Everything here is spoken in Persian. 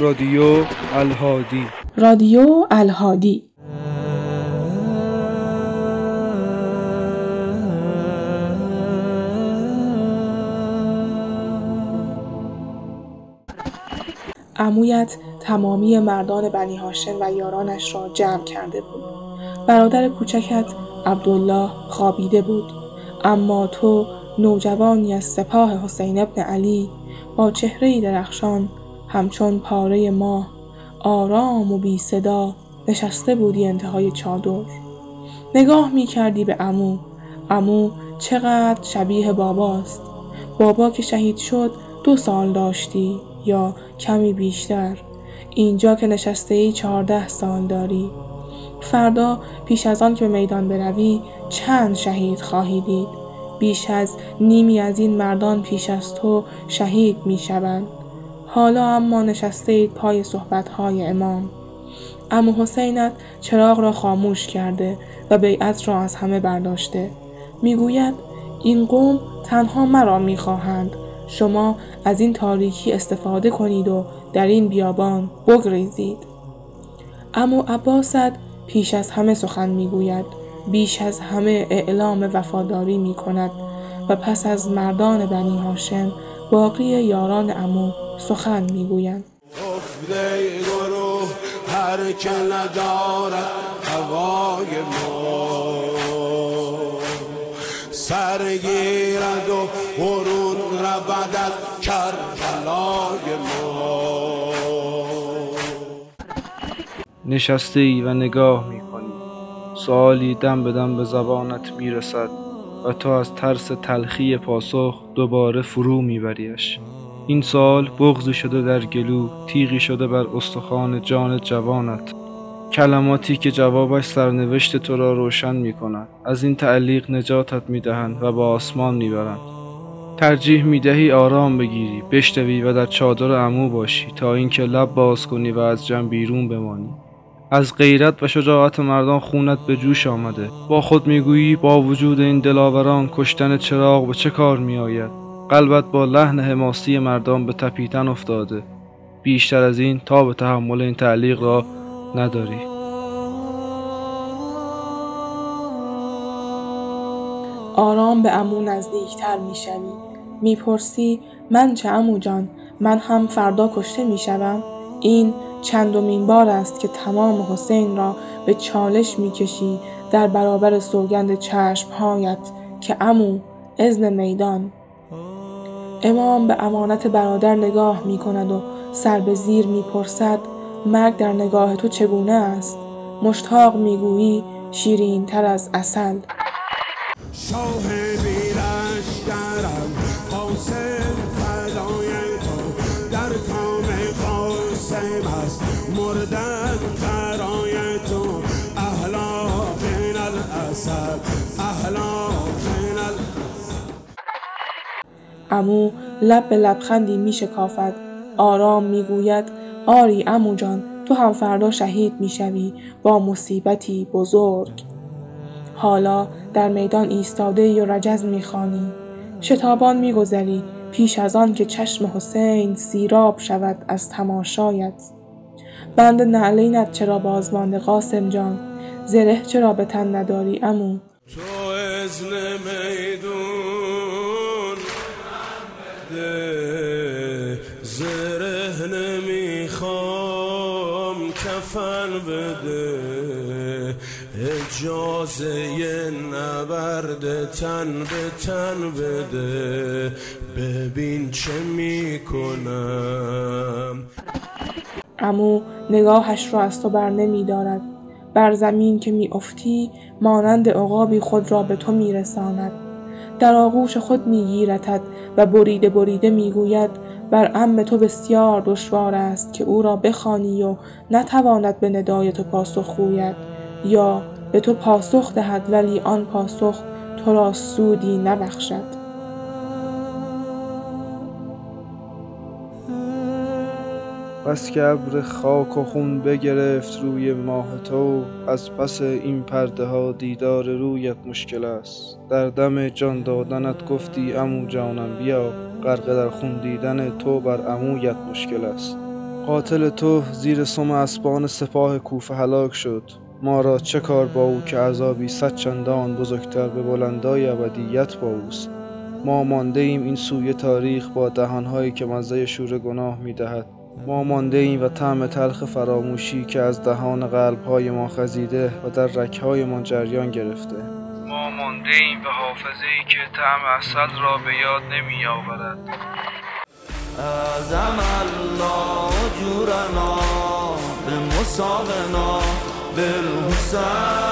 رادیو الهادی. رادیو الهادی. عمویت تمامی مردان بنی هاشم و یارانش را جمع کرده بود. برادر کوچکت عبدالله خوابیده بود. اما تو نوجوانی از سپاه حسین ابن علی با چهره درخشان همچون پاره ماه آرام و بی صدا نشسته بودی انتهای چادر. نگاه می کردی به امو امو چقدر شبیه باباست. بابا که شهید شد دو سال داشتی یا کمی بیشتر. اینجا که نشسته ای چهارده سال داری. فردا پیش از آن که به میدان بروی چند شهید خواهی دید. بیش از نیمی از این مردان پیش از تو شهید می شوند. حالا اما نشسته اید پای های امام. امو حسینت چراغ را خاموش کرده و بیعت را از همه برداشته. می‌گوید این قوم تنها مرا می‌خواهند. شما از این تاریکی استفاده کنید و در این بیابان بگریزید. امو عباست پیش از همه سخن می‌گوید. بیش از همه اعلام وفاداری می کند و پس از مردان بنی هاشم باقی یاران امو سخن می‌گویند. هر که ندارد هوای ما. سرگیرد و برون رود از کربلای ما. نشسته ای و نگاه می کنی سوالی دم به دم به زبانت می رسد و تو از ترس تلخی پاسخ دوباره فرو میبریش. این سال بغزی شده در گلو تیغی شده بر استخوان جان جوانت. کلماتی که جوابش سرنوشت تو را روشن می کند از این تعلیق نجاتت می دهند و با آسمان می برند. ترجیح می دهی آرام بگیری بشتوی و در چادر عمو باشی تا اینکه لب باز کنی و از جمع بیرون بمانی. از غیرت و شجاعت مردان خونت به جوش آمده. با خود می‌گویی با وجود این دلاوران کشتن چراغ به چه کار میآید؟ قلبت با لحن حماسی مردان به تپیتن افتاده. بیشتر از این تا به تحمل این تعلیق را نداری. آرام به امو نزدیکتر می‌شوی. می‌پرسی من چه امو جان؟ من هم فردا کشته می‌شوم؟ این چندمین بار است که تمام حسین را به چالش می‌کشی در برابر سوگند چشمهایت که امو اذن میدان. امام به امانت برادر نگاه می کند و سر به زیر می پرسد مرگ در نگاه تو چگونه است؟ مشتاق می‌گویی شیرین تر از اصل. امو لب به لبخندی می شکافد. آرام می گوید آری امو جان تو هم فردا شهید می شوی با مصیبتی بزرگ. حالا در میدان ایستاده و رجز می خانی. شتابان می گذری پیش از آن که چشم حسین سیراب شود از تماشایت. بند نعلینت چرا بازمانده قاسم جان زره چرا به تن نداری امو تو زره نمی‌خوام کفن بده اجازه نبرد تن به تن بده ببین چه می‌کنم امو نگاهش را از تو بر نمی دارد. بر زمین که می افتی مانند عقابی خود را به تو می رساند. در آغوش خود می گیرتد و بریده بریده می گوید بر ام تو بسیار دشوار است که او را بخوانی و نتواند به ندای تو پاسخ گوید. یا به تو پاسخ دهد ولی آن پاسخ تو را سودی نبخشد. بس که ابر خاک و خون بگرفت روی ماه تو از پس این پرده ها دیدار رویت مشکل است. در دم جان دادنت گفتی امو جانم بیا. غرق در خون دیدن تو بر عمویت مشکل است. قاتل تو زیر سم اسبان سپاه کوفه هلاک شد. ما را چه کار با او که عذابی صد چندان بزرگتر به بلندای ابدیت با اوست؟ ما مانده ایم این سوی تاریخ با دهانهایی که مزه شور گناه می‌دهد. ما مانده ایم و طعم تلخ فراموشی که از دهان قلبهای ما خزیده و در رکهایمان جریان گرفته. ما مانده ایم به حافظه ای که طعم اصل را به یاد نمی آورد أعزم الله أجورنا بمصابنا بالحسين